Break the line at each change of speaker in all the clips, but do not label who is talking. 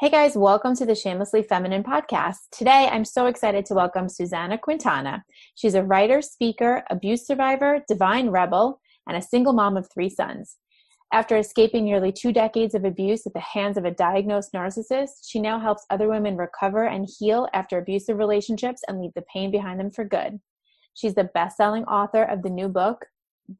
Hey guys, welcome to the Shamelessly Feminine podcast. Today, I'm so excited to welcome Susanna Quintana. She's a writer, speaker, abuse survivor, divine rebel, and a single mom of three sons. After escaping nearly two decades of abuse at the hands of a diagnosed narcissist, she now helps other women recover and heal after abusive relationships and leave the pain behind them for good. She's the best selling author of the new book,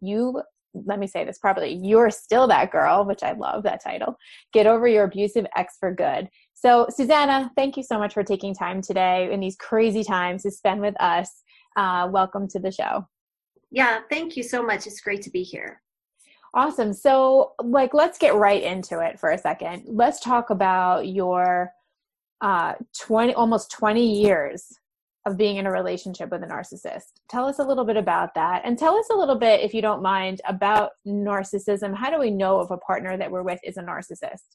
You let me say this properly you're still that girl which i love that title. Get over your abusive ex for good. So susanna thank you so much for taking time today in these crazy times to spend with us. Uh, welcome to the show.
Yeah thank you so much. It's great to be here.
Awesome. So like let's get right into it for a second. Let's talk about your uh 20 almost 20 years of being in a relationship with a narcissist. Tell us a little bit about that. And tell us a little bit, if you don't mind, about narcissism. How do we know if a partner that we're with is a narcissist?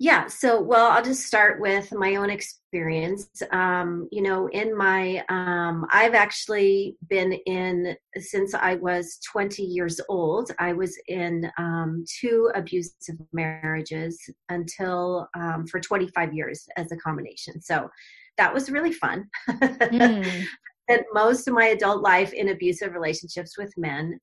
Yeah, so well, I'll just start with my own experience. Um, you know, in my, um, I've actually been in since I was 20 years old. I was in um, two abusive marriages until um, for 25 years as a combination. So that was really fun. Mm. Spent most of my adult life in abusive relationships with men.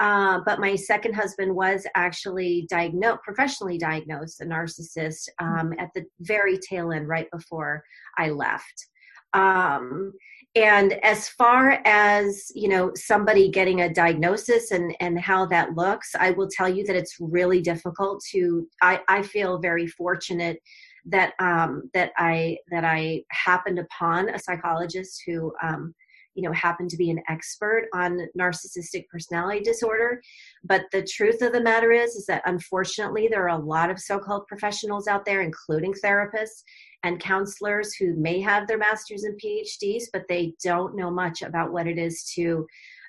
Uh, but my second husband was actually diagnosed, professionally diagnosed, a narcissist um, at the very tail end, right before I left. Um, and as far as you know somebody getting a diagnosis and and how that looks i will tell you that it's really difficult to i i feel very fortunate that um, that I that I happened upon a psychologist who um, you know happened to be an expert on narcissistic personality disorder. But the truth of the matter is is that unfortunately there are a lot of so-called professionals out there including therapists and counselors who may have their masters and phds but they don't know much about what it is to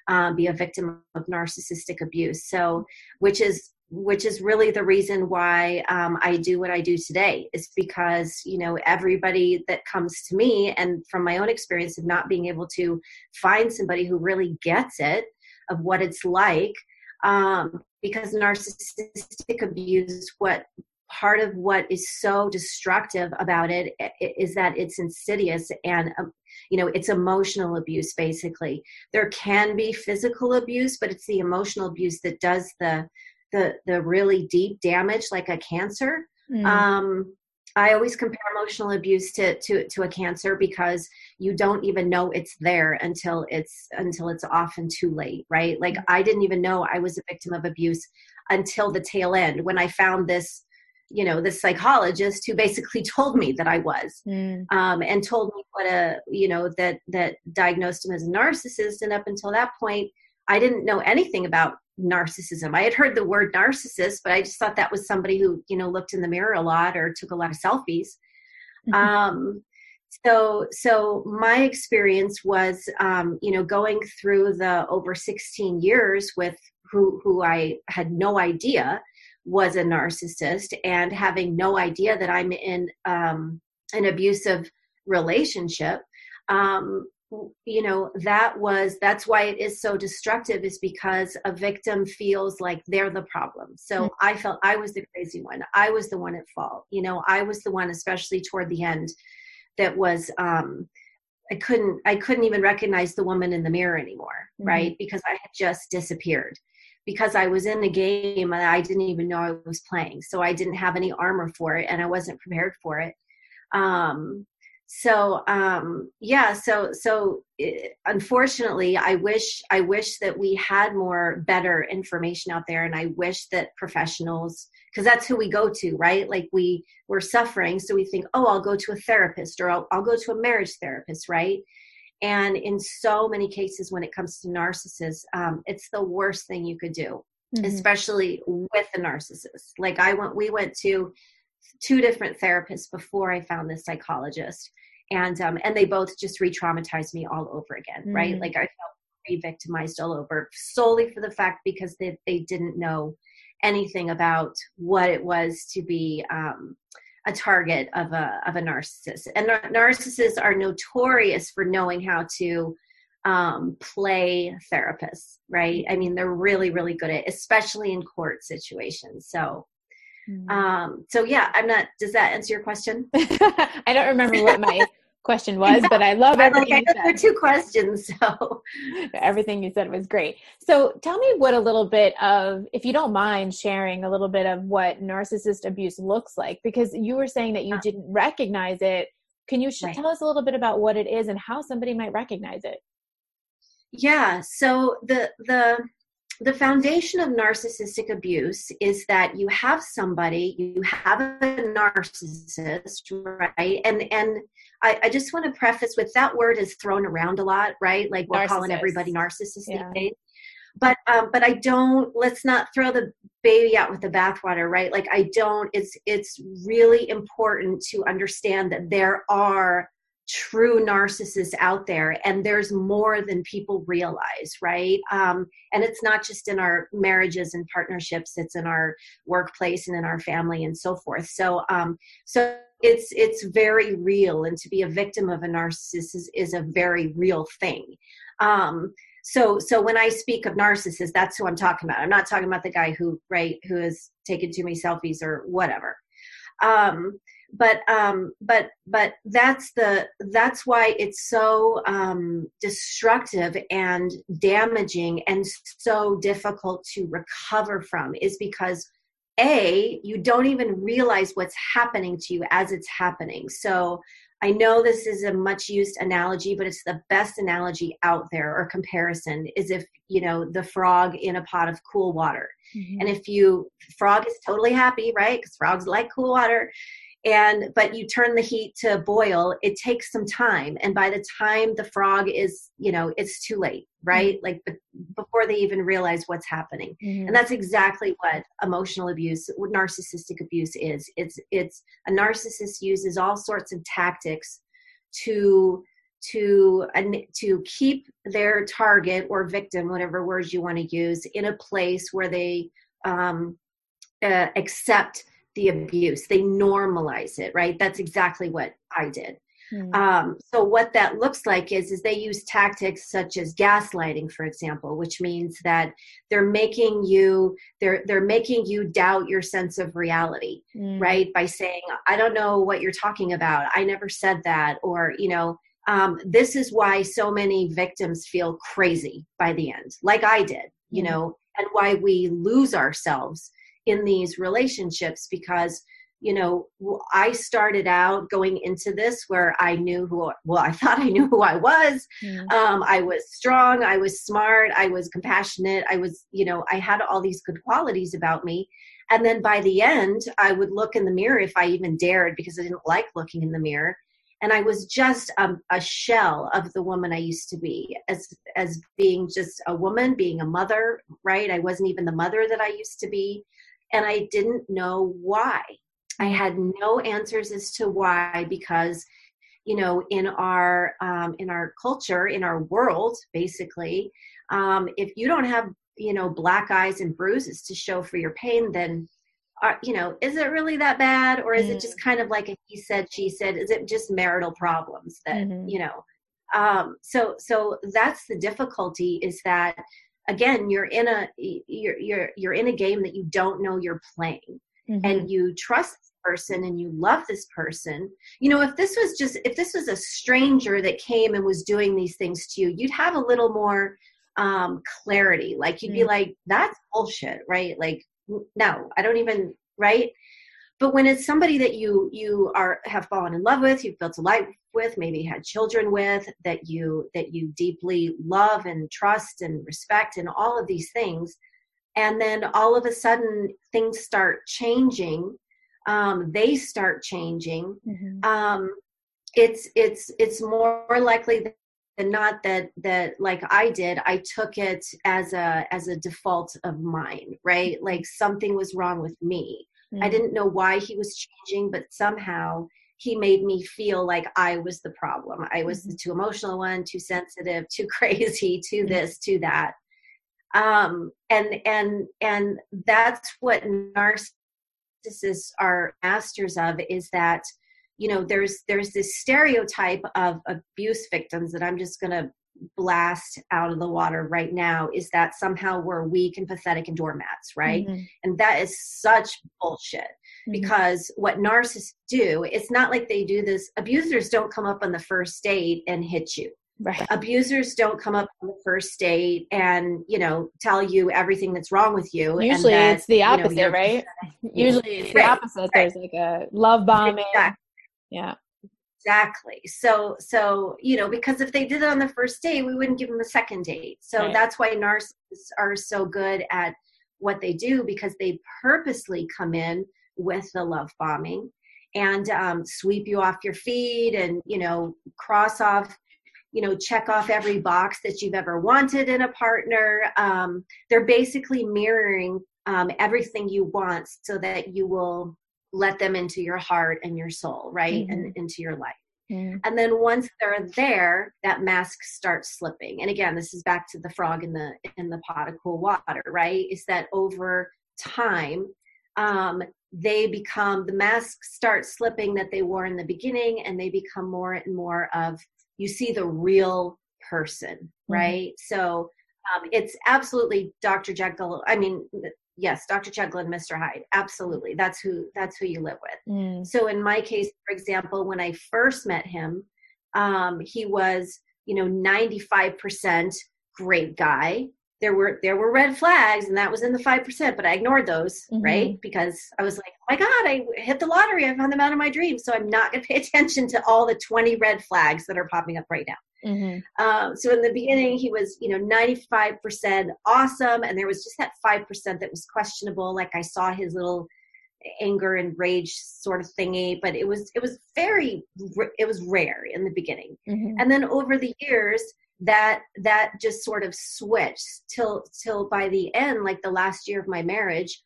uh, be a victim of narcissistic abuse. So which is which is really the reason why um, I do what I do today is because you know everybody that comes to me and from my own experience of not being able to find somebody who really gets it of what it's like um, because narcissistic abuse what part of what is so destructive about it is that it's insidious and um, you know it's emotional abuse basically. There can be physical abuse but it's the emotional abuse that does the the the really deep damage like a cancer mm. um, i always compare emotional abuse to, to to a cancer because you don't even know it's there until it's until it's often too late right like mm. i didn't even know i was a victim of abuse until the tail end when i found this you know this psychologist who basically told me that i was mm. um, and told me what a you know that that diagnosed him as a narcissist and up until that point i didn't know anything about narcissism. I had heard the word narcissist, but I just thought that was somebody who, you know, looked in the mirror a lot or took a lot of selfies. Mm-hmm. Um, so, so my experience was, um, you know, going through the over 16 years with who, who I had no idea was a narcissist and having no idea that I'm in um, an abusive relationship. Um, you know that was that's why it is so destructive is because a victim feels like they're the problem. So mm-hmm. i felt i was the crazy one. I was the one at fault. You know i was the one especially toward the end that was um i couldn't i couldn't even recognize the woman in the mirror anymore mm-hmm. right? Because i had just disappeared. Because i was in the game and i didn't even know i was playing. So i didn't have any armor for it and i wasn't prepared for it. Um so um yeah so so it, eh, unfortunately i wish i wish that we had more better information out there and i wish that professionals because that's who we go to right? Like we we're suffering so we think oh i'll go to a therapist or i'll, I'll go to a marriage therapist right? And in so many cases when it comes to narcissists um, it's the worst thing you could do mm-hmm. especially with a narcissist. Like i went we went to two different therapists before i found this psychologist. And um, and they both just re-traumatized me all over again mm. right like i felt re-victimized all over solely for the fact because they, they didn't know anything about what it was to be um, a target of a of a narcissist. And nar- narcissists are notorious for knowing how to um, play therapists right? I mean they're really really good at especially in court situations. So Mm-hmm. Um, so yeah, I'm not. Does that answer your question?
I don't remember what my question was, but I love everything.
Like, I two questions, so
everything you said was great. So tell me what a little bit of, if you don't mind sharing a little bit of what narcissist abuse looks like, because you were saying that you didn't recognize it. Can you sh- right. tell us a little bit about what it is and how somebody might recognize it?
Yeah. So the the the foundation of narcissistic abuse is that you have somebody, you have a narcissist, right? And and I, I just want to preface with that word is thrown around a lot, right? Like we're calling everybody narcissist yeah. these days. But um, but I don't. Let's not throw the baby out with the bathwater, right? Like I don't. It's it's really important to understand that there are true narcissists out there and there's more than people realize right? Um, and it's not just in our marriages and partnerships it's in our workplace and in our family and so forth. So um, so it's it's very real and to be a victim of a narcissist is, is a very real thing. Um, so so when i speak of narcissists that's who i'm talking about. I'm not talking about the guy who right who has taken too many selfies or whatever. Um, but um, but but that's the that's why it's so um, destructive and damaging and so difficult to recover from is because a you don't even realize what's happening to you as it's happening. So i know this is a much used analogy but it's the best analogy out there or comparison is if you know the frog in a pot of cool water. Mm-hmm. and if you frog is totally happy right? Because frogs like cool water and but you turn the heat to boil it takes some time and by the time the frog is you know it's too late right mm-hmm. like before they even realize what's happening mm-hmm. and that's exactly what emotional abuse what narcissistic abuse is it's it's a narcissist uses all sorts of tactics to to to keep their target or victim whatever words you want to use in a place where they um, uh, accept the abuse they normalize it right that's exactly what i did mm. um, so what that looks like is is they use tactics such as gaslighting for example which means that they're making you they're they're making you doubt your sense of reality mm. right by saying i don't know what you're talking about i never said that or you know um, this is why so many victims feel crazy by the end like i did you mm. know and why we lose ourselves in these relationships because you know i started out going into this where i knew who well i thought i knew who i was. Mm. um, i was strong i was smart i was compassionate i was you know i had all these good qualities about me. And then by the end i would look in the mirror if i even dared because i didn't like looking in the mirror. And i was just um, a shell of the woman i used to be as as being just a woman being a mother right? I wasn't even the mother that i used to be and I didn't know why. I had no answers as to why because you know in our um, in our culture in our world basically um, if you don't have you know black eyes and bruises to show for your pain then uh, you know is it really that bad or is mm. it just mm. kind of like a he said she said is it just marital problems that mm-hmm. you know um, so so that's the difficulty is that again you're in a you're you're you're in a game that you don't know you're playing. Mm-hmm. and you trust this person and you love this person. You know if this was just if this was a stranger that came and was doing these things to you you'd have a little more um clarity. Like you'd mm-hmm. be like that's bullshit right? Like no i don't even right but when it's somebody that you you are have fallen in love with you've built a life with maybe had children with that you that you deeply love and trust and respect and all of these things and then all of a sudden things start changing um, they start changing mm-hmm. um, it's it's it's more likely than not that that like i did i took it as a as a default of mine right like something was wrong with me mm-hmm. i didn't know why he was changing but somehow he made me feel like I was the problem. I was the mm-hmm. too emotional one, too sensitive, too crazy, too this, too that. Um, and and and that's what narcissists are masters of is that you know there's there's this stereotype of abuse victims that I'm just gonna blast out of the water right now is that somehow we're weak and pathetic and doormats, right? Mm-hmm. And that is such bullshit mm-hmm. because what narcissists do, it's not like they do this. Abusers don't come up on the first date and hit you.
Right.
Abusers don't come up on the first date and, you know, tell you everything that's wrong with you.
Usually that, it's the opposite, you know, right? Usually it's the opposite. Right. There's like a love bombing. Exactly. Yeah
exactly. So so you know because if they did it on the first date we wouldn't give them a second date. So right. that's why narcissists are so good at what they do because they purposely come in with the love bombing and um, sweep you off your feet and you know cross off you know check off every box that you've ever wanted in a partner. Um, they're basically mirroring um, everything you want so that you will let them into your heart and your soul, right? Mm-hmm. And into your life. And then once they're there, that mask starts slipping. And again, this is back to the frog in the in the pot of cool water, right? Is that over time, um, they become the mask starts slipping that they wore in the beginning, and they become more and more of you see the real person, mm-hmm. right? So um, it's absolutely Dr. Jekyll. I mean, yes dr jekyll and mr hyde absolutely. That's who that's who you live with. Mm. so in my case for example when i first met him um, he was you know 95% great guy. There were there were red flags and that was in the 5% but i ignored those mm-hmm. right? Because i was like oh my god i hit the lottery. I found the man of my dreams. So i'm not going to pay attention to all the 20 red flags that are popping up right now Mm-hmm. Um, so in the beginning, he was, you know, 95% awesome. And there was just that 5% that was questionable. Like I saw his little anger and rage sort of thingy, but it was, it was very, it was rare in the beginning. Mm-hmm. And then over the years, that that just sort of switched till till by the end like the last year of my marriage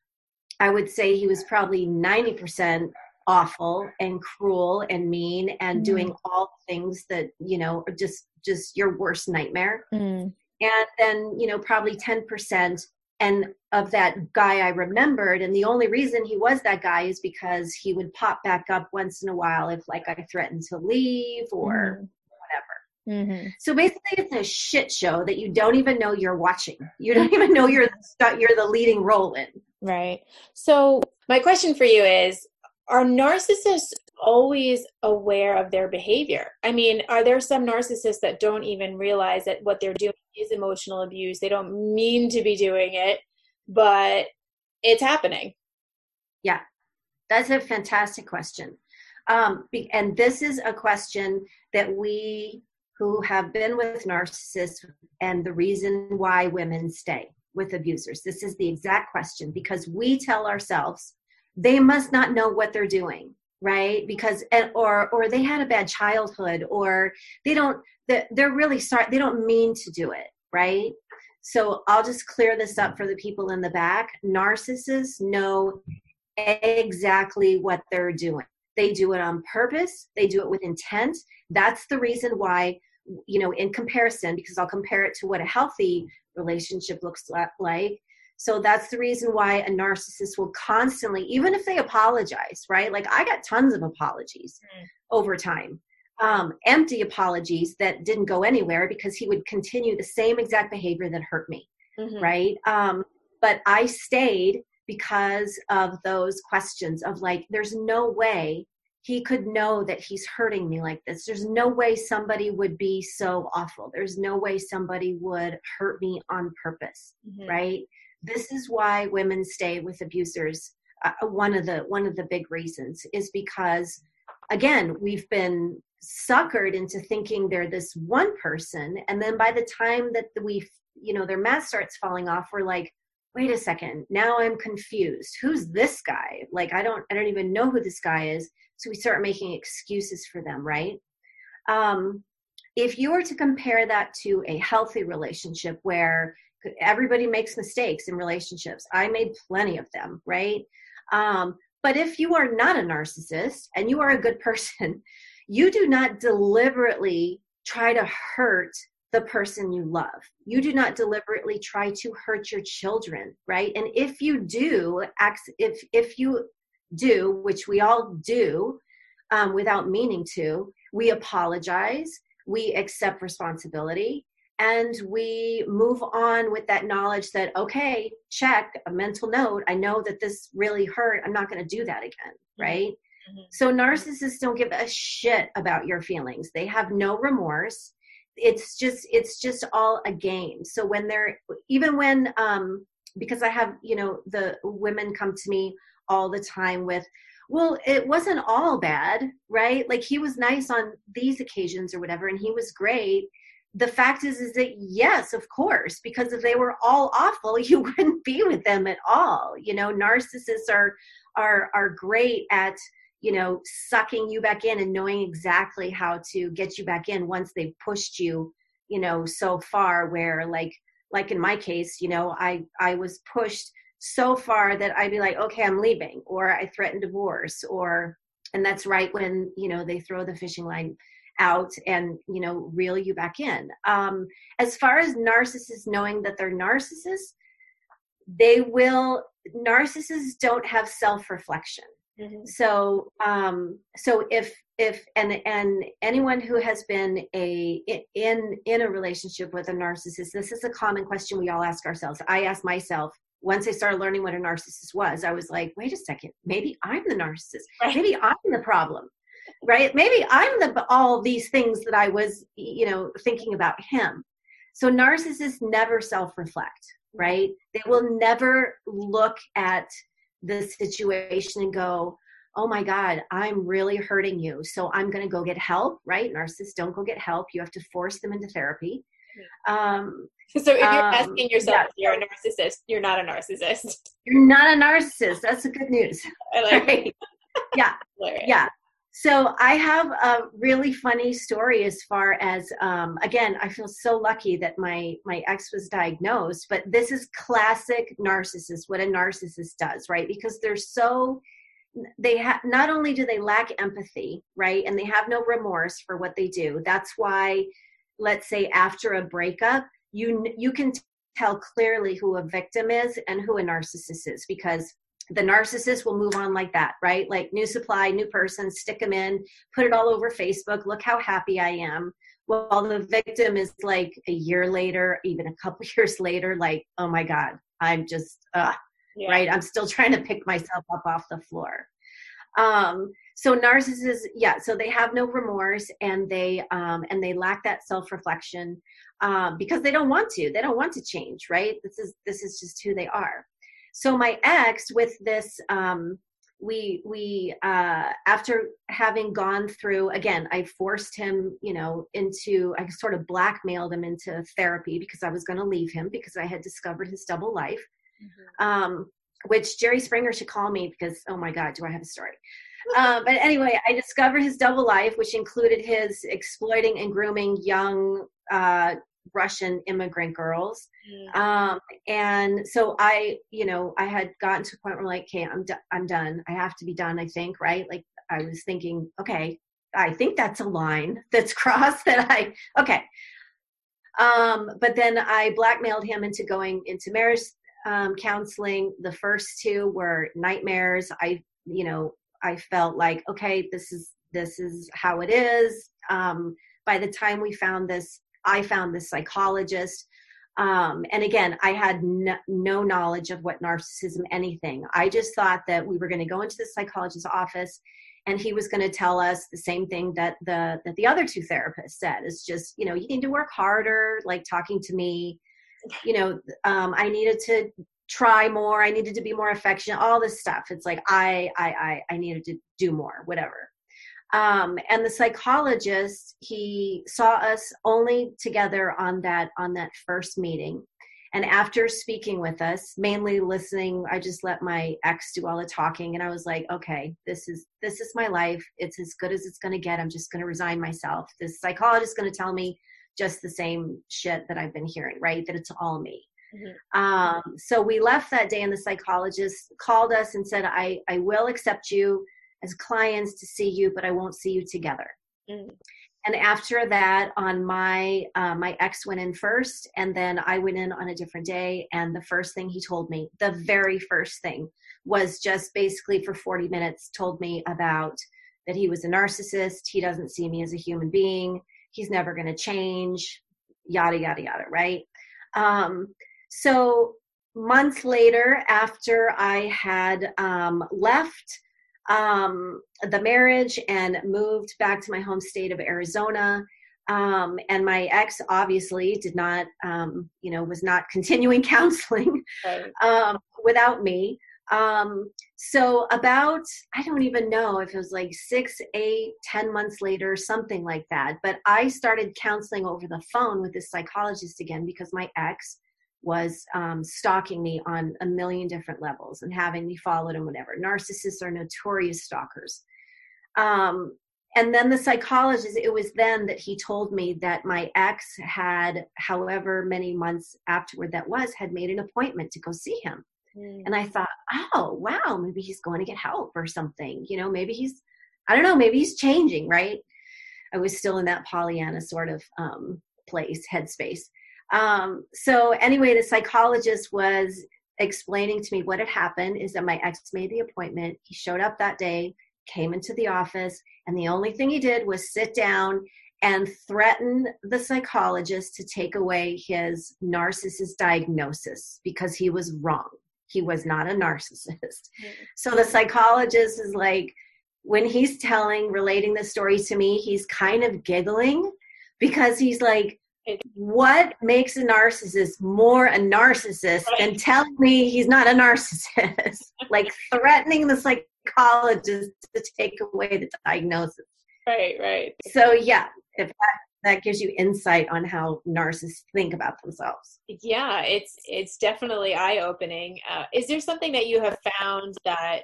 i would say he was probably 90% awful and cruel and mean and mm. doing all things that you know are just just your worst nightmare mm. and then you know probably 10% and of that guy i remembered and the only reason he was that guy is because he would pop back up once in a while if like i threatened to leave or mm. whatever mm-hmm. so basically it's a shit show that you don't even know you're watching you don't even know you're the, you're the leading role in
right so my question for you is are narcissists always aware of their behavior? I mean, are there some narcissists that don't even realize that what they're doing is emotional abuse? They don't mean to be doing it, but it's happening.
Yeah, that's a fantastic question. Um, and this is a question that we who have been with narcissists and the reason why women stay with abusers. This is the exact question because we tell ourselves they must not know what they're doing right? Because eh, or or they had a bad childhood or they don't they're really sorry they don't mean to do it right? So i'll just clear this up for the people in the back. Narcissists know exactly what they're doing. They do it on purpose. They do it with intent. That's the reason why you know in comparison because i'll compare it to what a healthy relationship looks like so that's the reason why a narcissist will constantly, even if they apologize, right? Like I got tons of apologies mm. over time, um, empty apologies that didn't go anywhere because he would continue the same exact behavior that hurt me, mm-hmm. right? Um, but I stayed because of those questions of like, there's no way he could know that he's hurting me like this. There's no way somebody would be so awful. There's no way somebody would hurt me on purpose, mm-hmm. right? This is why women stay with abusers uh, uh, one of the one of the big reasons is because again we've been suckered into thinking they're this one person. And then by the time that we you know their mask starts falling off we're like wait a second. Now i'm confused. Who's this guy? Like i don't i don't even know who this guy is. So we start making excuses for them right? Um, if you were to compare that to a healthy relationship where everybody makes mistakes in relationships. I made plenty of them right? Um, but if you are not a narcissist and you are a good person you do not deliberately try to hurt the person you love. You do not deliberately try to hurt your children right? And if you do if if you do which we all do um, without meaning to we apologize we accept responsibility and we move on with that knowledge that okay check a mental note i know that this really hurt i'm not going to do that again mm-hmm. right? Mm-hmm. so narcissists don't give a shit about your feelings. They have no remorse. It's just it's just all a game. So when they're even when um because i have you know the women come to me all the time with well it wasn't all bad right? Like he was nice on these occasions or whatever and he was great the fact is is that yes of course because if they were all awful you wouldn't be with them at all. You know narcissists are are are great at you know sucking you back in and knowing exactly how to get you back in once they've pushed you you know so far where like like in my case you know i i was pushed so far that i'd be like okay i'm leaving or i threaten divorce or and that's right when you know they throw the fishing line out and you know reel you back in. Um, as far as narcissists knowing that they're narcissists they will narcissists don't have self-reflection. Mm-hmm. so um so if if and and anyone who has been a in in a relationship with a narcissist this is a common question we all ask ourselves. I ask myself once I started learning what a narcissist was, I was like, wait a second, maybe I'm the narcissist. Maybe I'm the problem right? Maybe i'm the all these things that i was you know thinking about him. So narcissists never self-reflect right? They will never look at the situation and go oh my god i'm really hurting you. So i'm going to go get help right? Narcissists don't go get help. You have to force them into therapy.
Um, so if you're um, asking yourself yeah. you're a narcissist you're not a narcissist.
You're not a narcissist. That's the good news. I like right? yeah. Yeah so I have a really funny story as far as um, again, I feel so lucky that my my ex was diagnosed, but this is classic narcissist, what a narcissist does, right? Because they're so they have not only do they lack empathy, right, and they have no remorse for what they do. That's why, let's say after a breakup, you you can tell clearly who a victim is and who a narcissist is because the narcissist will move on like that, right? Like new supply, new person, stick them in, put it all over Facebook. Look how happy I am. While the victim is like a year later, even a couple years later, like, oh my God, I'm just, uh, yeah. right? I'm still trying to pick myself up off the floor. Um, so narcissists, yeah, so they have no remorse and they um, and they lack that self-reflection um, because they don't want to. They don't want to change, right? This is this is just who they are. So my ex, with this, um, we we uh, after having gone through again, I forced him, you know, into I sort of blackmailed him into therapy because I was going to leave him because I had discovered his double life. Mm-hmm. Um, which Jerry Springer should call me because oh my god, do I have a story? Um, but anyway, I discovered his double life, which included his exploiting and grooming young uh, Russian immigrant girls. Mm. Um, and so I, you know, I had gotten to a point where like, okay, I'm, do- I'm done. I have to be done. I think, right. Like I was thinking, okay, I think that's a line that's crossed that I, okay. Um, but then I blackmailed him into going into marriage um, counseling. The first two were nightmares. I, you know, I felt like, okay, this is, this is how it is. Um, by the time we found this I found this psychologist. Um, and again, I had no, no, knowledge of what narcissism anything. I just thought that we were going to go into the psychologist's office, and he was going to tell us the same thing that the that the other two therapists said. It's just you know you need to work harder, like talking to me. You know, um, I needed to try more. I needed to be more affectionate. All this stuff. It's like I I I, I needed to do more. Whatever. Um, and the psychologist he saw us only together on that on that first meeting. And after speaking with us mainly listening i just let my ex do all the talking and i was like okay this is this is my life. It's as good as it's going to get. I'm just going to resign myself. This psychologist is going to tell me just the same shit that i've been hearing right? That it's all me. Mm-hmm. um, so we left that day and the psychologist called us and said i i will accept you as clients to see you, but I won't see you together. Mm. And after that, on my uh, my ex went in first, and then I went in on a different day. And the first thing he told me, the very first thing, was just basically for 40 minutes told me about that he was a narcissist. He doesn't see me as a human being. He's never going to change. yada yada yada right um, so months later after i had um, left um, the marriage and moved back to my home state of arizona. Um, and my ex obviously did not um, you know was not continuing counseling right. um, without me. Um, so about i don't even know if it was like six eight ten months later something like that. But i started counseling over the phone with this psychologist again because my ex was um, stalking me on a million different levels and having me followed and whatever narcissists are notorious stalkers. Um, and then the psychologist it was then that he told me that my ex had however many months afterward that was had made an appointment to go see him. Mm. and i thought oh wow maybe he's going to get help or something. You know maybe he's i don't know maybe he's changing right? I was still in that pollyanna sort of um, place headspace um, so anyway the psychologist was explaining to me what had happened is that my ex made the appointment he showed up that day came into the office, and the only thing he did was sit down and threaten the psychologist to take away his narcissist diagnosis because he was wrong. He was not a narcissist. Mm-hmm. So the psychologist is like, when he's telling, relating the story to me, he's kind of giggling because he's like, what makes a narcissist more a narcissist right. than telling me he's not a narcissist? like threatening the psych psychologist to take away the diagnosis.
Right, right.
So yeah, if that, that gives you insight on how narcissists think about themselves.
Yeah, it's it's definitely eye opening. Uh, is there something that you have found that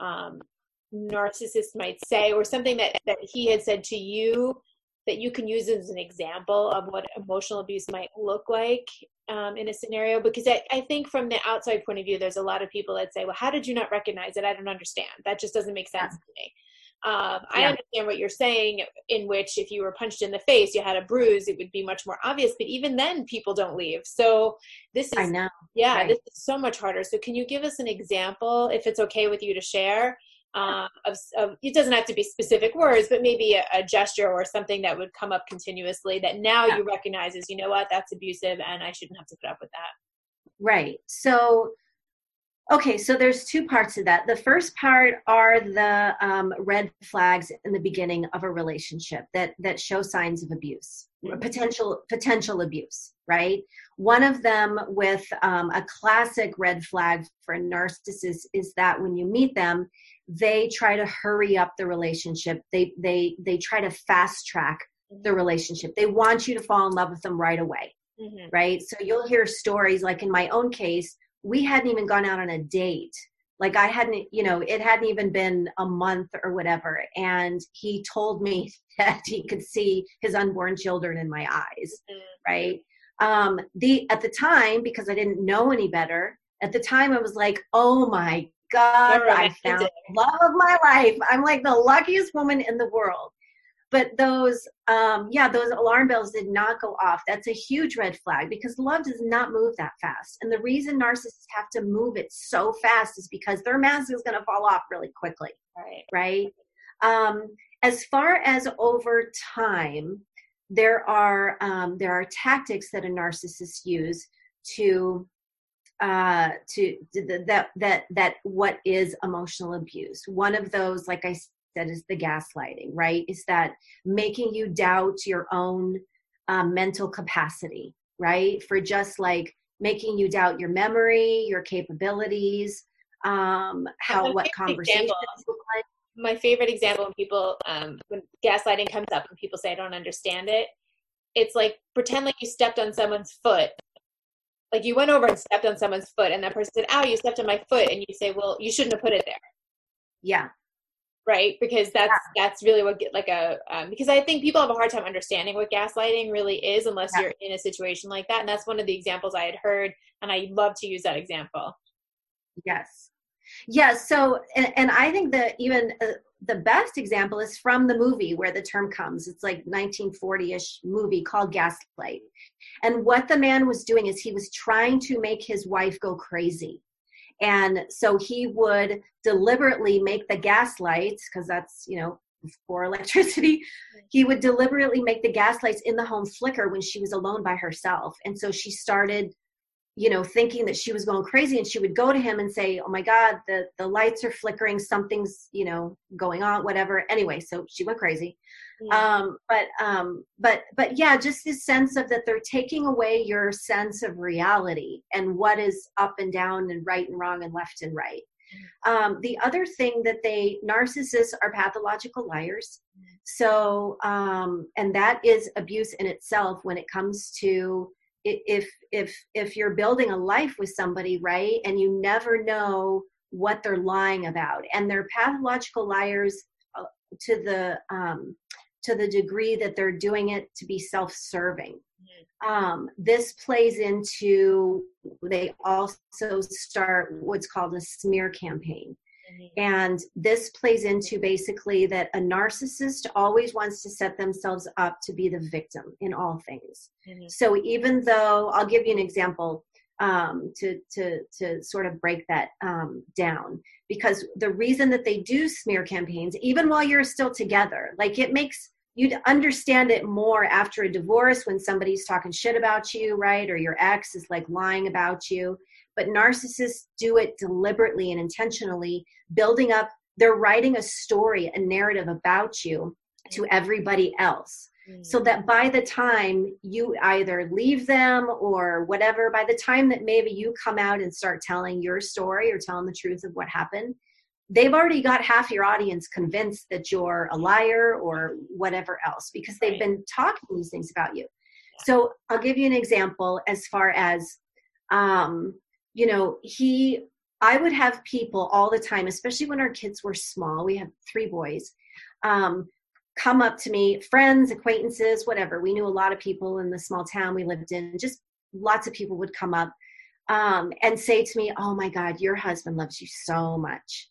um, narcissists might say, or something that that he had said to you that you can use as an example of what emotional abuse might look like um, in a scenario because I, I, think from the outside point of view there's a lot of people that say well how did you not recognize it i don't understand that just doesn't make sense yeah. to me um, yeah. i understand what you're saying in which if you were punched in the face you had a bruise it would be much more obvious but even then people don't leave so this is
I know.
yeah right. this is so much harder so can you give us an example if it's okay with you to share um, of, of, it doesn't have to be specific words, but maybe a, a, gesture or something that would come up continuously that now yeah. you recognize as, you know what, that's abusive and I shouldn't have to put up with that.
Right. So, okay, so there's two parts of that. The first part are the um, red flags in the beginning of a relationship that that show signs of abuse, potential potential abuse. Right. One of them with um, a classic red flag for a narcissist is that when you meet them, they try to hurry up the relationship they they they try to fast track the mm-hmm. relationship they want you to fall in love with them right away mm-hmm. right so you'll hear stories like in my own case we hadn't even gone out on a date like i hadn't you know it hadn't even been a month or whatever and he told me that he could see his unborn children in my eyes mm-hmm. right um the at the time because i didn't know any better at the time i was like oh my God, I found love of my life. I'm like the luckiest woman in the world. But those, um, yeah, those alarm bells did not go off. That's a huge red flag because love does not move that fast. And the reason narcissists have to move it so fast is because their mask is going to fall off really quickly.
Right.
Right. Um, as far as over time, there are um, there are tactics that a narcissist use to uh, to, to that that that what is emotional abuse. One of those, like I said, is the gaslighting. Right? Is that making you doubt your own um, mental capacity? Right? For just like making you doubt your memory, your capabilities, um, how what conversations look like.
My favorite example when people um, when gaslighting comes up and people say I don't understand it, it's like pretend like you stepped on someone's foot like you went over and stepped on someone's foot and that person said ow you stepped on my foot and you say well you shouldn't have put it there
yeah
right? Because that's yeah. that's really what get like a um, because i think people have a hard time understanding what gaslighting really is unless yeah. you're in a situation like that and that's one of the examples i had heard and i love to use that example.
Yes. Yeah so and, and i think that even uh, the best example is from the movie where the term comes. It's like 1940ish movie called gaslight. And what the man was doing is he was trying to make his wife go crazy and so he would deliberately make the gas lights, because that's you know before electricity. He would deliberately make the gas lights in the home flicker when she was alone by herself. And so she started you know thinking that she was going crazy and she would go to him and say oh my god the the lights are flickering something's you know going on whatever anyway so she went crazy yeah. um but um but but yeah just this sense of that they're taking away your sense of reality and what is up and down and right and wrong and left and right mm. um, the other thing that they narcissists are pathological liars mm. so um, and that is abuse in itself when it comes to if if if you're building a life with somebody right and you never know what they're lying about and they're pathological liars uh, to the um, to the degree that they're doing it to be self-serving mm-hmm. um, this plays into they also start what's called a smear campaign. And this plays into basically that a narcissist always wants to set themselves up to be the victim in all things. Mm-hmm. So even though I'll give you an example um, to to to sort of break that um, down, because the reason that they do smear campaigns, even while you're still together, like it makes you'd understand it more after a divorce when somebody's talking shit about you, right? Or your ex is like lying about you but narcissists do it deliberately and intentionally, building up, they're writing a story, a narrative about you to everybody else. Mm. So that by the time you either leave them or whatever, by the time that maybe you come out and start telling your story or telling the truth of what happened, they've already got half your audience convinced that you're a liar or whatever else because they've been talking these things about you. So I'll give you an example as far as um, you know, he, I would have people all the time, especially when our kids were small. We have three boys. Um, come up to me, friends, acquaintances, whatever. We knew a lot of people in the small town we lived in. Just lots of people would come up um, and say to me, "Oh my God, your husband loves you so much."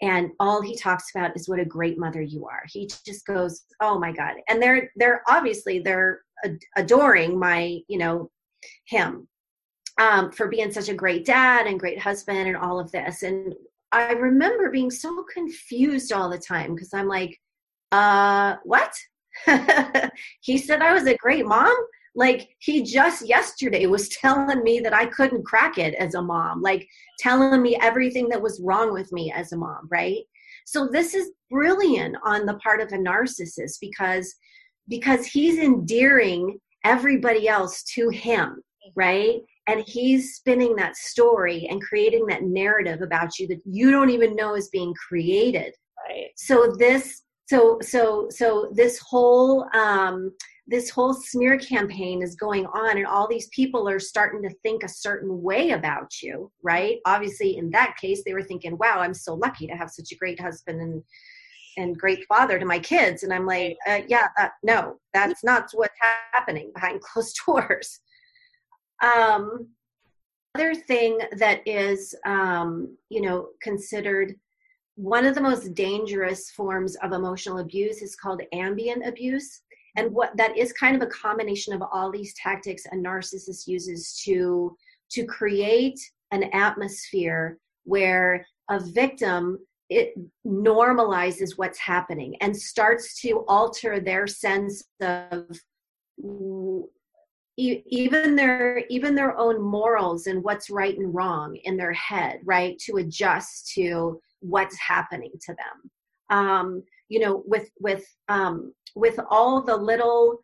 and all he talks about is what a great mother you are he just goes oh my god and they're they're obviously they're adoring my you know him um, for being such a great dad and great husband and all of this. And I remember being so confused all the time because I'm like, uh, what? he said I was a great mom. Like he just yesterday was telling me that I couldn't crack it as a mom, like telling me everything that was wrong with me as a mom, right? So this is brilliant on the part of a narcissist because because he's endearing everybody else to him, right? And he's spinning that story and creating that narrative about you that you don't even know is being created.
Right.
So this so so so this whole um this whole smear campaign is going on and all these people are starting to think a certain way about you right? Obviously in that case they were thinking wow i'm so lucky to have such a great husband and and great father to my kids. And i'm like uh, yeah uh, no that's not what's happening behind closed doors um, other thing that is, um, you know, considered one of the most dangerous forms of emotional abuse is called ambient abuse. And what that is kind of a combination of all these tactics a narcissist uses to to create an atmosphere where a victim it normalizes what's happening and starts to alter their sense of even their even their own morals and what's right and wrong in their head right to adjust to what's happening to them. Um you know with with um with all the little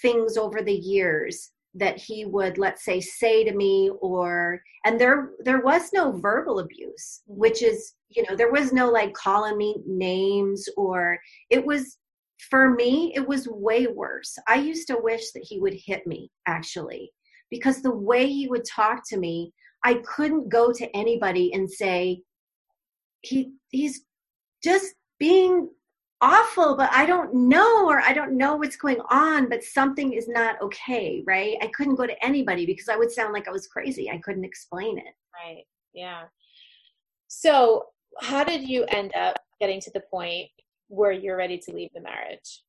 things over the years that he would let's say say to me or and there there was no verbal abuse which is you know there was no like calling me names or it was for me, it was way worse. I used to wish that he would hit me, actually, because the way he would talk to me, I couldn't go to anybody and say, he he's just being awful, but I don't know, or I don't know what's going on, but something is not okay, right? I couldn't go to anybody because I would sound like I was crazy. I couldn't explain it.
Right. Yeah. So, how did you end up getting to the point where you're ready to leave the marriage?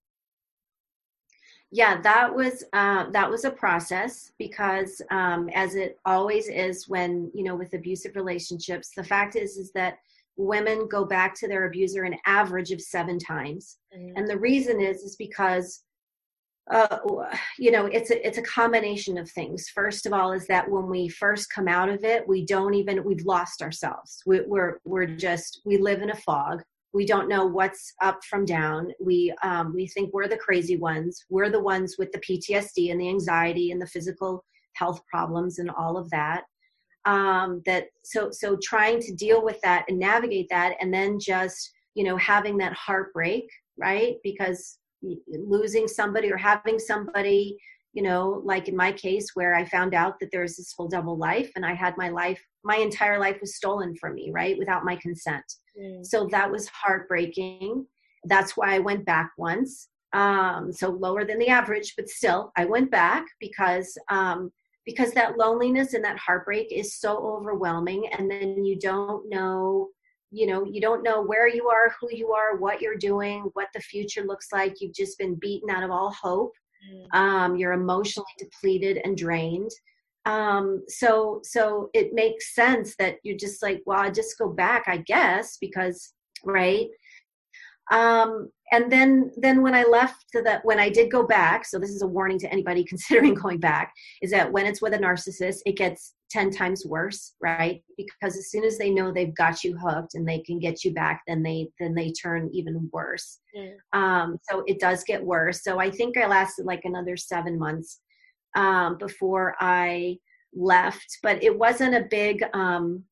Yeah, that was uh, that was a process because, um, as it always is when you know with abusive relationships, the fact is is that women go back to their abuser an average of seven times. Mm-hmm. And the reason is is because uh, you know it's a it's a combination of things first of all is that when we first come out of it we don't even we've lost ourselves we, we're we're just we live in a fog we don't know what's up from down. We um, we think we're the crazy ones. We're the ones with the ptsd and the anxiety and the physical health problems and all of that. Um, that so so trying to deal with that and navigate that and then just you know having that heartbreak right? Because losing somebody or having somebody you know like in my case where i found out that there's this whole double life and i had my life my entire life was stolen from me right without my consent mm. so that was heartbreaking that's why i went back once um, so lower than the average but still i went back because um, because that loneliness and that heartbreak is so overwhelming and then you don't know you know you don't know where you are who you are what you're doing what the future looks like you've just been beaten out of all hope. Um, you're emotionally depleted and drained. Um, so so it makes sense that you're just like well i just go back i guess because right um, and then then when i left that when i did go back so this is a warning to anybody considering going back is that when it's with a narcissist it gets 10 times worse right? Because as soon as they know they've got you hooked and they can get you back then they then they turn even worse. Mm. um, so it does get worse. So i think i lasted like another seven months um, before i left but it wasn't a big um,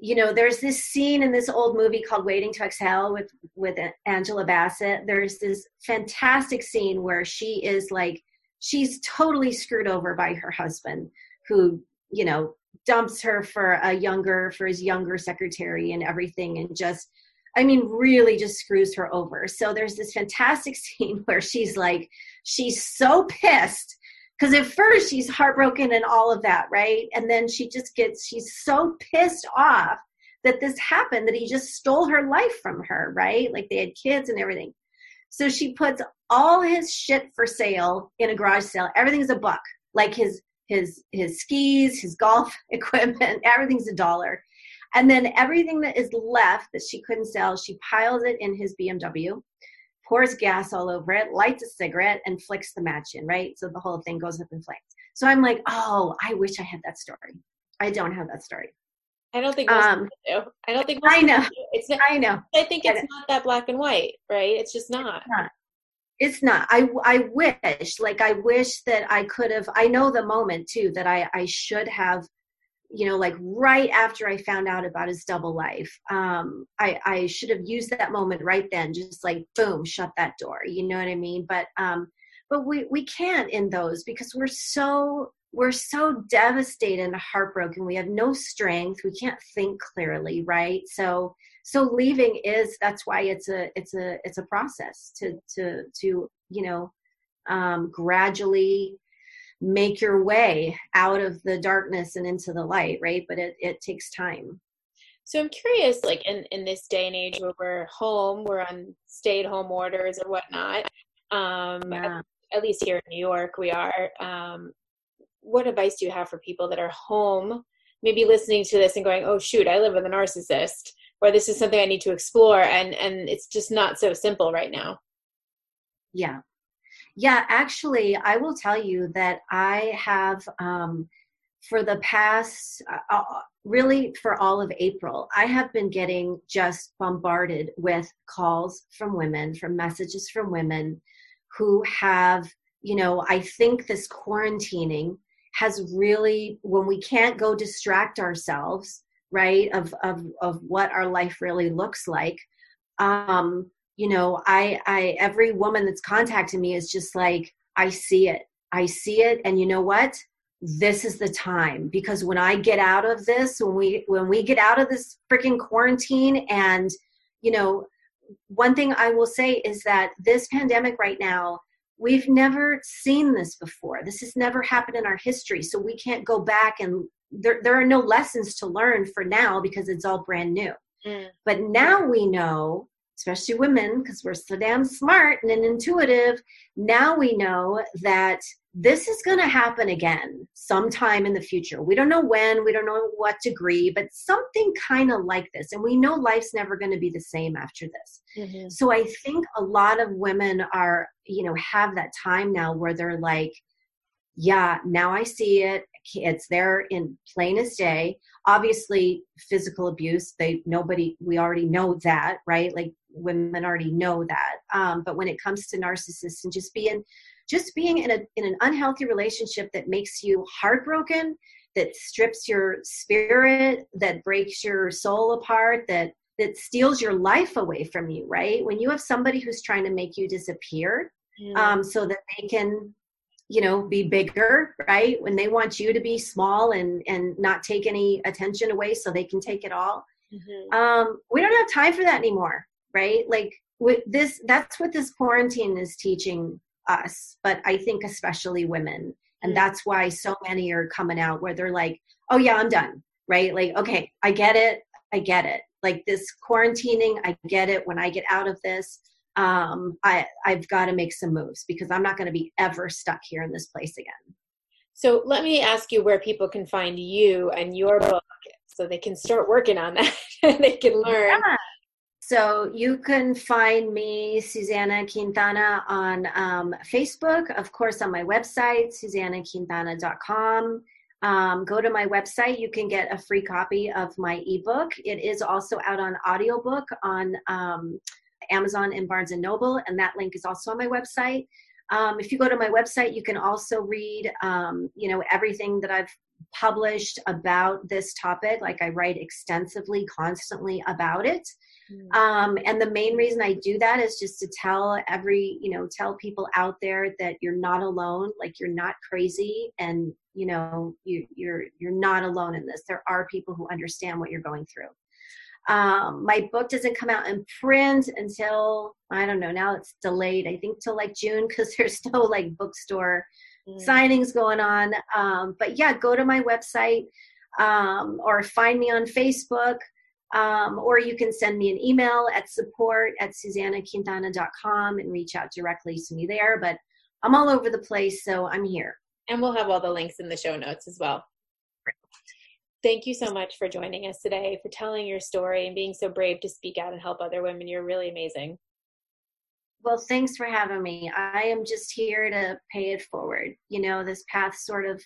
you know there's this scene in this old movie called waiting to exhale with with angela bassett. There's this fantastic scene where she is like she's totally screwed over by her husband who you know dumps her for a younger for his younger secretary and everything and just i mean really just screws her over. So there's this fantastic scene where she's like she's so pissed because at first she's heartbroken and all of that right? And then she just gets she's so pissed off that this happened that he just stole her life from her right? Like they had kids and everything. So she puts all his shit for sale in a garage sale. Everything's a buck. Like his his his skis his golf equipment everything's a dollar. And then everything that is left that she couldn't sell she piles it in his bmw pours gas all over it, lights a cigarette, and flicks the match in, right? So the whole thing goes up in flames. So I'm like, oh, I wish I had that story. I don't have that story.
I don't think um, do. I don't think
I know.
It's
not, I know.
I think it's not that black and white, right? It's just not.
It's not. It's not. I I wish, like I wish that I could have. I know the moment too that I I should have you know like right after i found out about his double life um i i should have used that moment right then just like boom shut that door you know what i mean? But um but we we can't in those because we're so we're so devastated and heartbroken. We have no strength. We can't think clearly right? So so leaving is that's why it's a it's a it's a process to to to you know um gradually make your way out of the darkness and into the light right? But it, it takes time.
So i'm curious like in, in this day and age where we're home we're on stay at home orders or whatnot um yeah. at, at, least here in new york we are um what advice do you have for people that are home maybe listening to this and going oh shoot i live with a narcissist or this is something i need to explore and and it's just not so simple right now?
Yeah yeah, actually, I will tell you that I have, um, for the past, uh, uh, really for all of April, I have been getting just bombarded with calls from women, from messages from women who have, you know, I think this quarantining has really, when we can't go distract ourselves, right, of, of, of what our life really looks like, um, you know i i every woman that's contacted me is just like i see it. I see it. And you know what? This is the time because when i get out of this when we when we get out of this freaking quarantine and you know one thing i will say is that this pandemic right now we've never seen this before. This has never happened in our history. So we can't go back and there, there are no lessons to learn for now because it's all brand new. Mm. but now we know especially women, because we're so damn smart and intuitive, now we know that this is going to happen again sometime in the future. We don't know when, we don't know what degree, but something kind of like this. And we know life's never going to be the same after this. Mm-hmm. So I think a lot of women are, you know, have that time now where they're like, yeah, now I see it. It's there in plain as day. Obviously, physical abuse, they nobody, we already know that, right? Like women already know that. Um, but when it comes to narcissists and just being, just being in a in an unhealthy relationship that makes you heartbroken that strips your spirit that breaks your soul apart that that steals your life away from you right when you have somebody who's trying to make you disappear mm. um, so that they can you know be bigger right when they want you to be small and and not take any attention away so they can take it all mm-hmm. um, we don't have time for that anymore right like with this that's what this quarantine is teaching us, but I think especially women. And mm. that's why so many are coming out where they're like, oh, yeah, I'm done, right? Like, okay, I get it. I get it. Like this quarantining, I get it. When I get out of this, um, I, I've got to make some moves because I'm not going to be ever stuck here in this place again.
So let me ask you where people can find you and your book so they can start working on that they can learn. Yeah.
So you can find me, Susanna Quintana, on um, Facebook, of course, on my website, susanaquintana.com. Um, go to my website. You can get a free copy of my ebook. It is also out on audiobook on um, Amazon and Barnes and Noble, and that link is also on my website. Um, if you go to my website, you can also read, um, you know, everything that I've published about this topic. Like I write extensively, constantly about it. Mm. Um, and the main reason I do that is just to tell every, you know, tell people out there that you're not alone, like you're not crazy and, you know, you, you're, you're not alone in this. There are people who understand what you're going through. Um, my book doesn't come out in print until, I don't know, now it's delayed, I think till like June because there's no like bookstore mm. signings going on. Um, but yeah, go to my website um, or find me on Facebook. Um, or you can send me an email at support at susanaquintana.com and reach out directly to me there. But I'm all over the place, so I'm here.
And we'll have all the links in the show notes as well. Thank you so much for joining us today, for telling your story and being so brave to speak out and help other women. You're really amazing.
Well, thanks for having me. I am just here to pay it forward. You know, this path sort of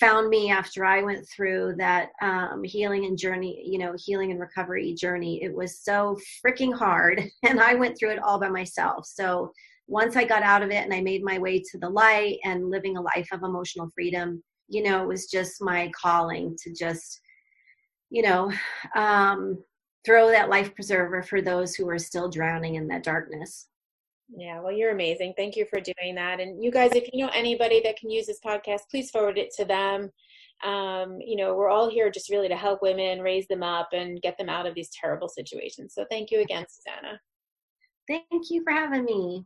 found me after I went through that um, healing and journey, you know, healing and recovery journey. It was so freaking hard, and I went through it all by myself. So once I got out of it and I made my way to the light and living a life of emotional freedom, you know, it was just my calling to just, you know, um, throw that life preserver for those who are still drowning in that darkness.
Yeah, well, you're amazing. Thank you for doing that. And you guys, if you know anybody that can use this podcast, please forward it to them. Um, you know, we're all here just really to help women, raise them up, and get them out of these terrible situations. So thank you again, Susanna.
Thank you for having me.